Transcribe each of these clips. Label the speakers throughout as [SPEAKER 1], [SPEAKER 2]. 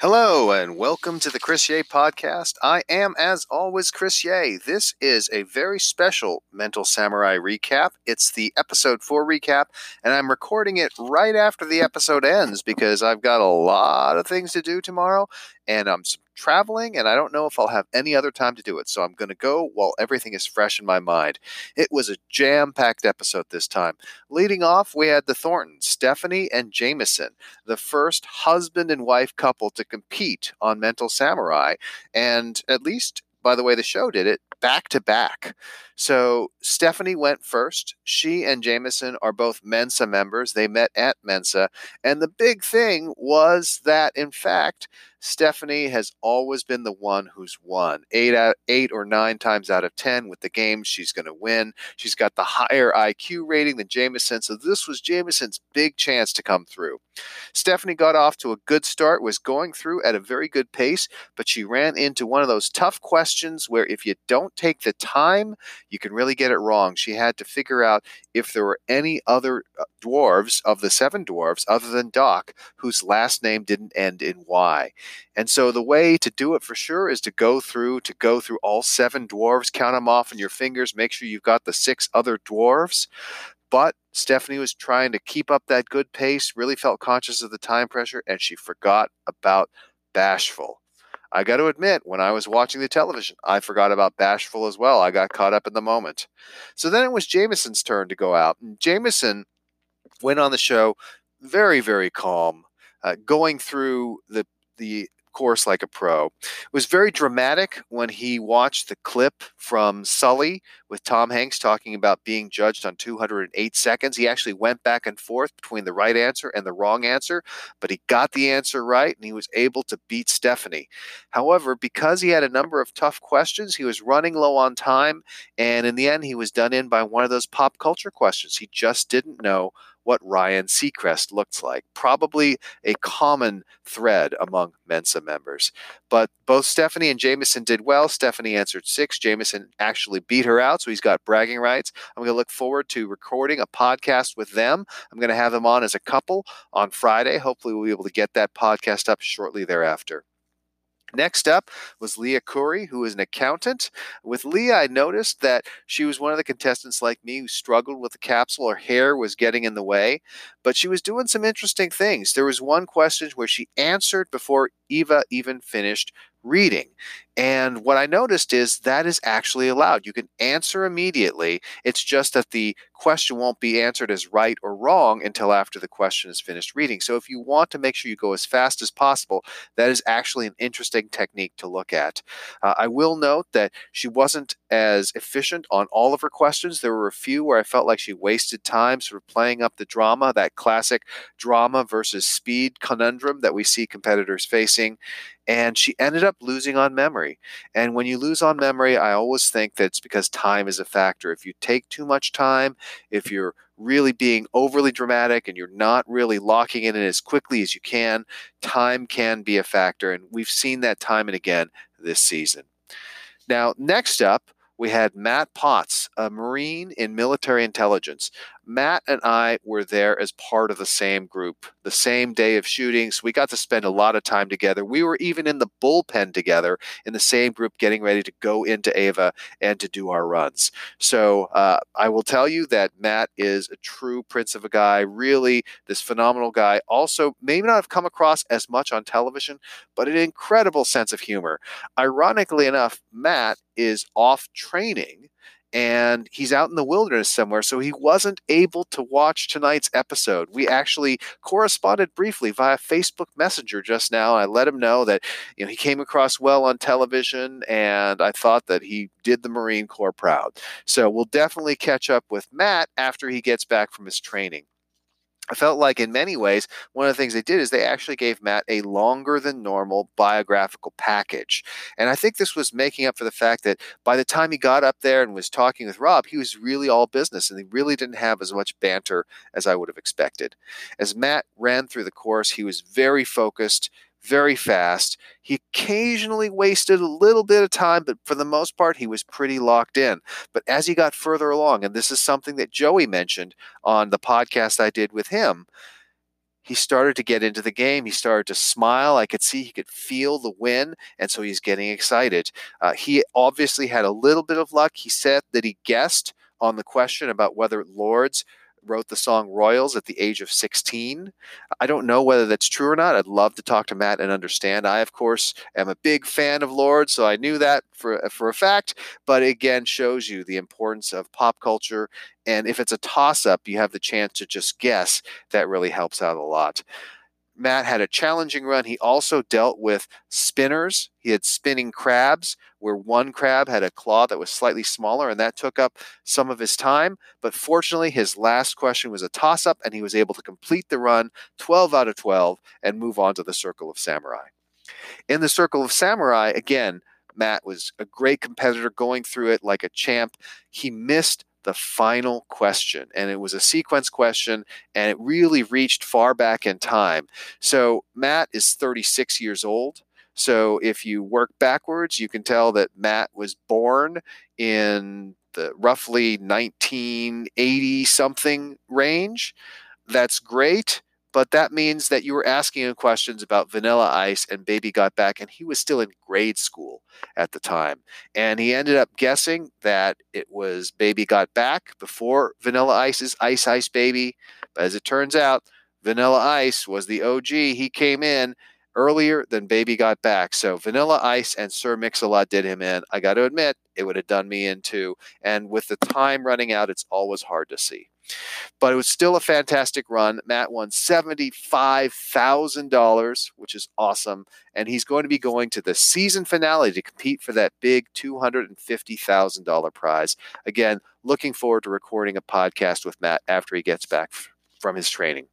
[SPEAKER 1] Hello and welcome to the Chris Yeh podcast. I am, as always, Chris Yeh. This is a very special Mental Samurai recap. It's the episode four recap, and I'm recording it right after the episode ends because I've got a lot of things to do tomorrow, and I'm traveling, and I don't know if I'll have any other time to do it. So I'm going to go while everything is fresh in my mind. It was a jam packed episode this time. Leading off, we had the Thorntons, Stephanie and Jameson, the first husband and wife couple to compete on Mental Samurai. And at least by the way the show did it, back to back. So Stephanie went first. She and Jameson are both Mensa members. They met at Mensa. And the big thing was that, in fact, Stephanie has always been the one who's won. Eight out eight or nine times out of ten with the game, she's going to win. She's got the higher IQ rating than Jameson, so this was Jameson's big chance to come through. Stephanie got off to a good start, was going through at a very good pace, but she ran into one of those tough questions where if you don't take the time, you can really get it wrong. She had to figure out if there were any other uh, dwarves of the seven dwarves other than Doc whose last name didn't end in Y. And so the way to do it for sure is to go through to go through all seven dwarves, count them off on your fingers, make sure you've got the six other dwarves. But Stephanie was trying to keep up that good pace, really felt conscious of the time pressure, and she forgot about Bashful. I got to admit, when I was watching the television, I forgot about Bashful as well. I got caught up in the moment. So then it was Jameson's turn to go out. And Jameson went on the show very, very calm, uh, going through the the course like a pro. It was very dramatic when he watched the clip from Sully with Tom Hanks talking about being judged on 208 seconds. He actually went back and forth between the right answer and the wrong answer, but he got the answer right and he was able to beat Stephanie. However, because he had a number of tough questions, he was running low on time, and in the end, he was done in by one of those pop culture questions. He just didn't know what Ryan Seacrest looks like. Probably a common thread among Mensa members. But both Stephanie and Jameson did well. Stephanie answered six. Jameson actually beat her out, so he's got bragging rights. I'm going to look forward to recording a podcast with them. I'm going to have them on as a couple on Friday. Hopefully, we'll be able to get that podcast up shortly thereafter. Next up was Leah Khoury, who is an accountant. With Leah, I noticed that she was one of the contestants like me who struggled with the capsule. Her hair was getting in the way, but she was doing some interesting things. There was one question where she answered before Eva even finished reading. And what I noticed is that is actually allowed. You can answer immediately. It's just that the question won't be answered as right or wrong until after the question is finished reading. So if you want to make sure you go as fast as possible, that is actually an interesting technique to look at. Uh, I will note that she wasn't as efficient on all of her questions. There were a few where I felt like she wasted time sort of playing up the drama, that classic drama versus speed conundrum that we see competitors facing. And she ended up losing on memory. And when you lose on memory, I always think that it's because time is a factor. If you take too much time, if you're really being overly dramatic and you're not really locking it in as quickly as you can, time can be a factor. And we've seen that time and again this season. Now, next up, we had Matt Potts, a Marine in military intelligence. Matt and I were there as part of the same group, the same day of shooting. So we got to spend a lot of time together. We were even in the bullpen together in the same group, getting ready to go into Ava and to do our runs. So uh, I will tell you that Matt is a true prince of a guy, really this phenomenal guy. Also, maybe not have come across as much on television, but an incredible sense of humor. Ironically enough, Matt is off training and he's out in the wilderness somewhere, so he wasn't able to watch tonight's episode. We actually corresponded briefly via Facebook Messenger just now. I let him know that you know he came across well on television, and I thought that he did the Marine Corps proud. So we'll definitely catch up with Matt after he gets back from his training. I felt like in many ways, one of the things they did is they actually gave Matt a longer than normal biographical package. And I think this was making up for the fact that by the time he got up there and was talking with Rob, he was really all business and he really didn't have as much banter as I would have expected. As Matt ran through the course, he was very focused, very fast. He occasionally wasted a little bit of time, but for the most part, he was pretty locked in. But as he got further along, and this is something that Joey mentioned on the podcast I did with him, he started to get into the game. He started to smile. I could see he could feel the win, and so he's getting excited. Uh, he obviously had a little bit of luck. He said that he guessed on the question about whether Lords wrote the song Royals at the age of 16. I don't know whether that's true or not. I'd love to talk to Matt and understand. I, of course, am a big fan of Lorde, so I knew that for, uh, for a fact, but again, shows you the importance of pop culture. And if it's a toss up, you have the chance to just guess. That really helps out a lot. Matt had a challenging run. He also dealt with spinners. He had spinning crabs, where one crab had a claw that was slightly smaller, and that took up some of his time. But fortunately, his last question was a toss up, and he was able to complete the run 12 out of 12 and move on to the Circle of Samurai. In the Circle of Samurai, again, Matt was a great competitor going through it like a champ. He missed the final question. And it was a sequence question, and it really reached far back in time. So Matt is 36 years old. So if you work backwards, you can tell that Matt was born in the roughly 1980 something range. That's great but that means that you were asking him questions about Vanilla Ice and Baby Got Back, and he was still in grade school at the time. And he ended up guessing that it was Baby Got Back before Vanilla Ice's Ice Ice Baby. But as it turns out, Vanilla Ice was the OG. He came in earlier than Baby Got Back. So Vanilla Ice and Sir Mix-a-Lot did him in. I got to admit, it would have done me in too. And with the time running out, it's always hard to see. But it was still a fantastic run. Matt won $75,000, which is awesome. And he's going to be going to the season finale to compete for that big $250,000 prize. Again, looking forward to recording a podcast with Matt after he gets back from his training.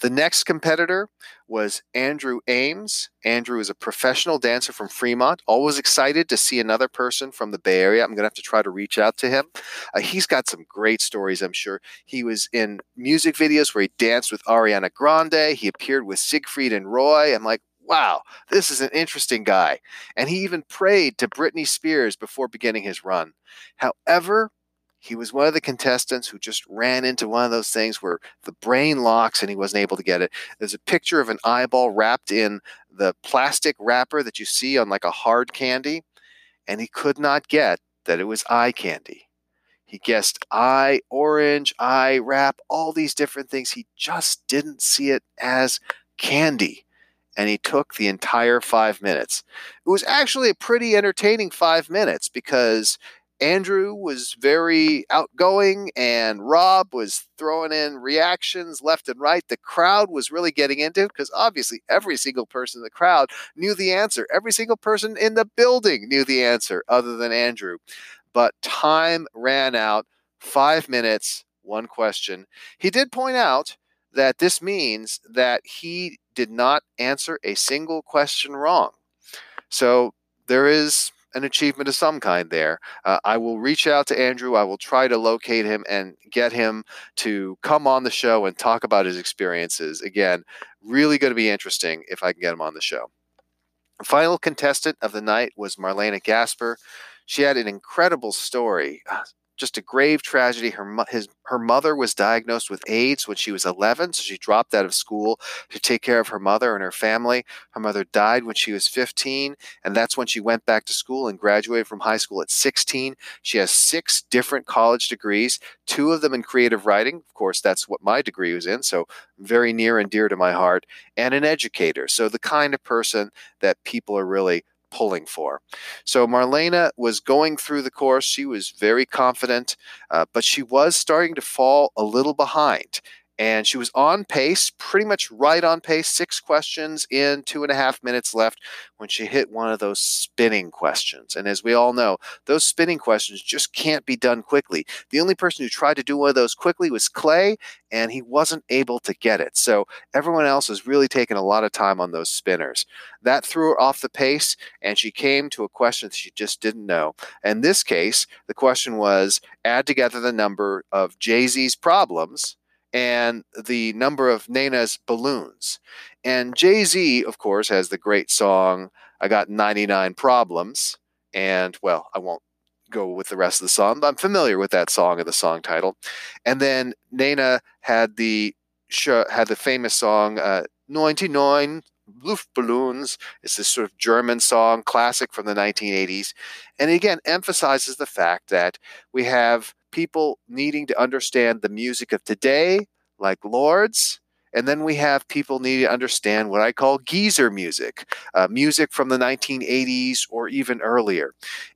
[SPEAKER 1] The next competitor was Andrew Ames. Andrew is a professional dancer from Fremont, always excited to see another person from the Bay Area. I'm going to have to try to reach out to him. Uh, he's got some great stories, I'm sure. He was in music videos where he danced with Ariana Grande, he appeared with Siegfried and Roy. I'm like, wow, this is an interesting guy. And he even prayed to Britney Spears before beginning his run. However, he was one of the contestants who just ran into one of those things where the brain locks and he wasn't able to get it. There's a picture of an eyeball wrapped in the plastic wrapper that you see on like a hard candy, and he could not get that it was eye candy. He guessed eye orange, eye wrap, all these different things. He just didn't see it as candy. And he took the entire five minutes. It was actually a pretty entertaining five minutes because Andrew was very outgoing and Rob was throwing in reactions left and right. The crowd was really getting into it because obviously every single person in the crowd knew the answer. Every single person in the building knew the answer other than Andrew. But time ran out. Five minutes, one question. He did point out that this means that he did not answer a single question wrong. So there is an achievement of some kind there. Uh, I will reach out to Andrew. I will try to locate him and get him to come on the show and talk about his experiences. Again, really going to be interesting if I can get him on the show. Final contestant of the night was Marlena Gasper. She had an incredible story. Just a grave tragedy. Her his her mother was diagnosed with AIDS when she was 11, so she dropped out of school to take care of her mother and her family. Her mother died when she was 15, and that's when she went back to school and graduated from high school at 16. She has six different college degrees, two of them in creative writing. Of course, that's what my degree was in, so very near and dear to my heart, and an educator. So the kind of person that people are really pulling for. So Marlena was going through the course. She was very confident, uh, but she was starting to fall a little behind and she was on pace, pretty much right on pace, six questions in, two and a half minutes left when she hit one of those spinning questions. And as we all know, those spinning questions just can't be done quickly. The only person who tried to do one of those quickly was Clay, and he wasn't able to get it. So everyone else was really taking a lot of time on those spinners. That threw her off the pace, and she came to a question that she just didn't know. In this case, the question was add together the number of Jay Z's problems and the number of Nena's balloons. And Jay Z, of course, has the great song, I Got 99 Problems. And, well, I won't go with the rest of the song, but I'm familiar with that song and the song title. And then Nena had the had the famous song uh, 99 Luftballons. It's this sort of German song, classic from the 1980s. And again, emphasizes the fact that we have people needing to understand the music of today, like Lords, and then we have people needing to understand what I call geezer music, uh, music from the 1980s or even earlier.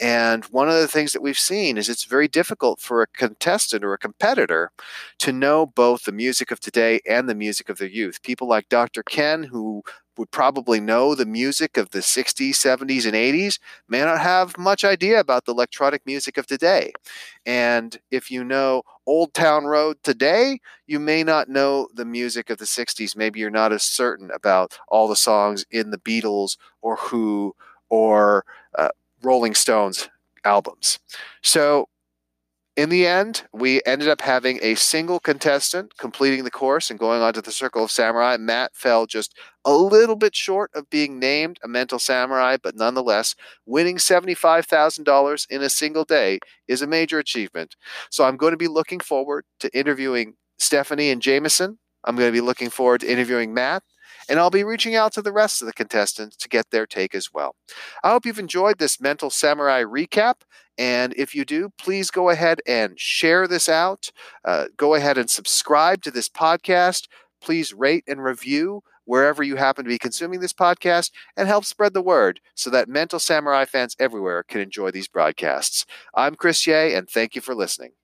[SPEAKER 1] And one of the things that we've seen is it's very difficult for a contestant or a competitor to know both the music of today and the music of the youth. People like Dr. Ken, who would probably know the music of the 60s, 70s, and 80s, may not have much idea about the electronic music of today. And if you know Old Town Road today, you may not know the music of the 60s. Maybe you're not as certain about all the songs in the Beatles or Who or uh, Rolling Stones albums. So in the end, we ended up having a single contestant completing the course and going on to the Circle of Samurai. Matt fell just a little bit short of being named a mental samurai, but nonetheless, winning $75,000 in a single day is a major achievement. So I'm going to be looking forward to interviewing Stephanie and Jameson. I'm going to be looking forward to interviewing Matt and I'll be reaching out to the rest of the contestants to get their take as well. I hope you've enjoyed this Mental Samurai recap. And if you do, please go ahead and share this out. Uh, go ahead and subscribe to this podcast. Please rate and review wherever you happen to be consuming this podcast and help spread the word so that Mental Samurai fans everywhere can enjoy these broadcasts. I'm Chris Yeh, and thank you for listening.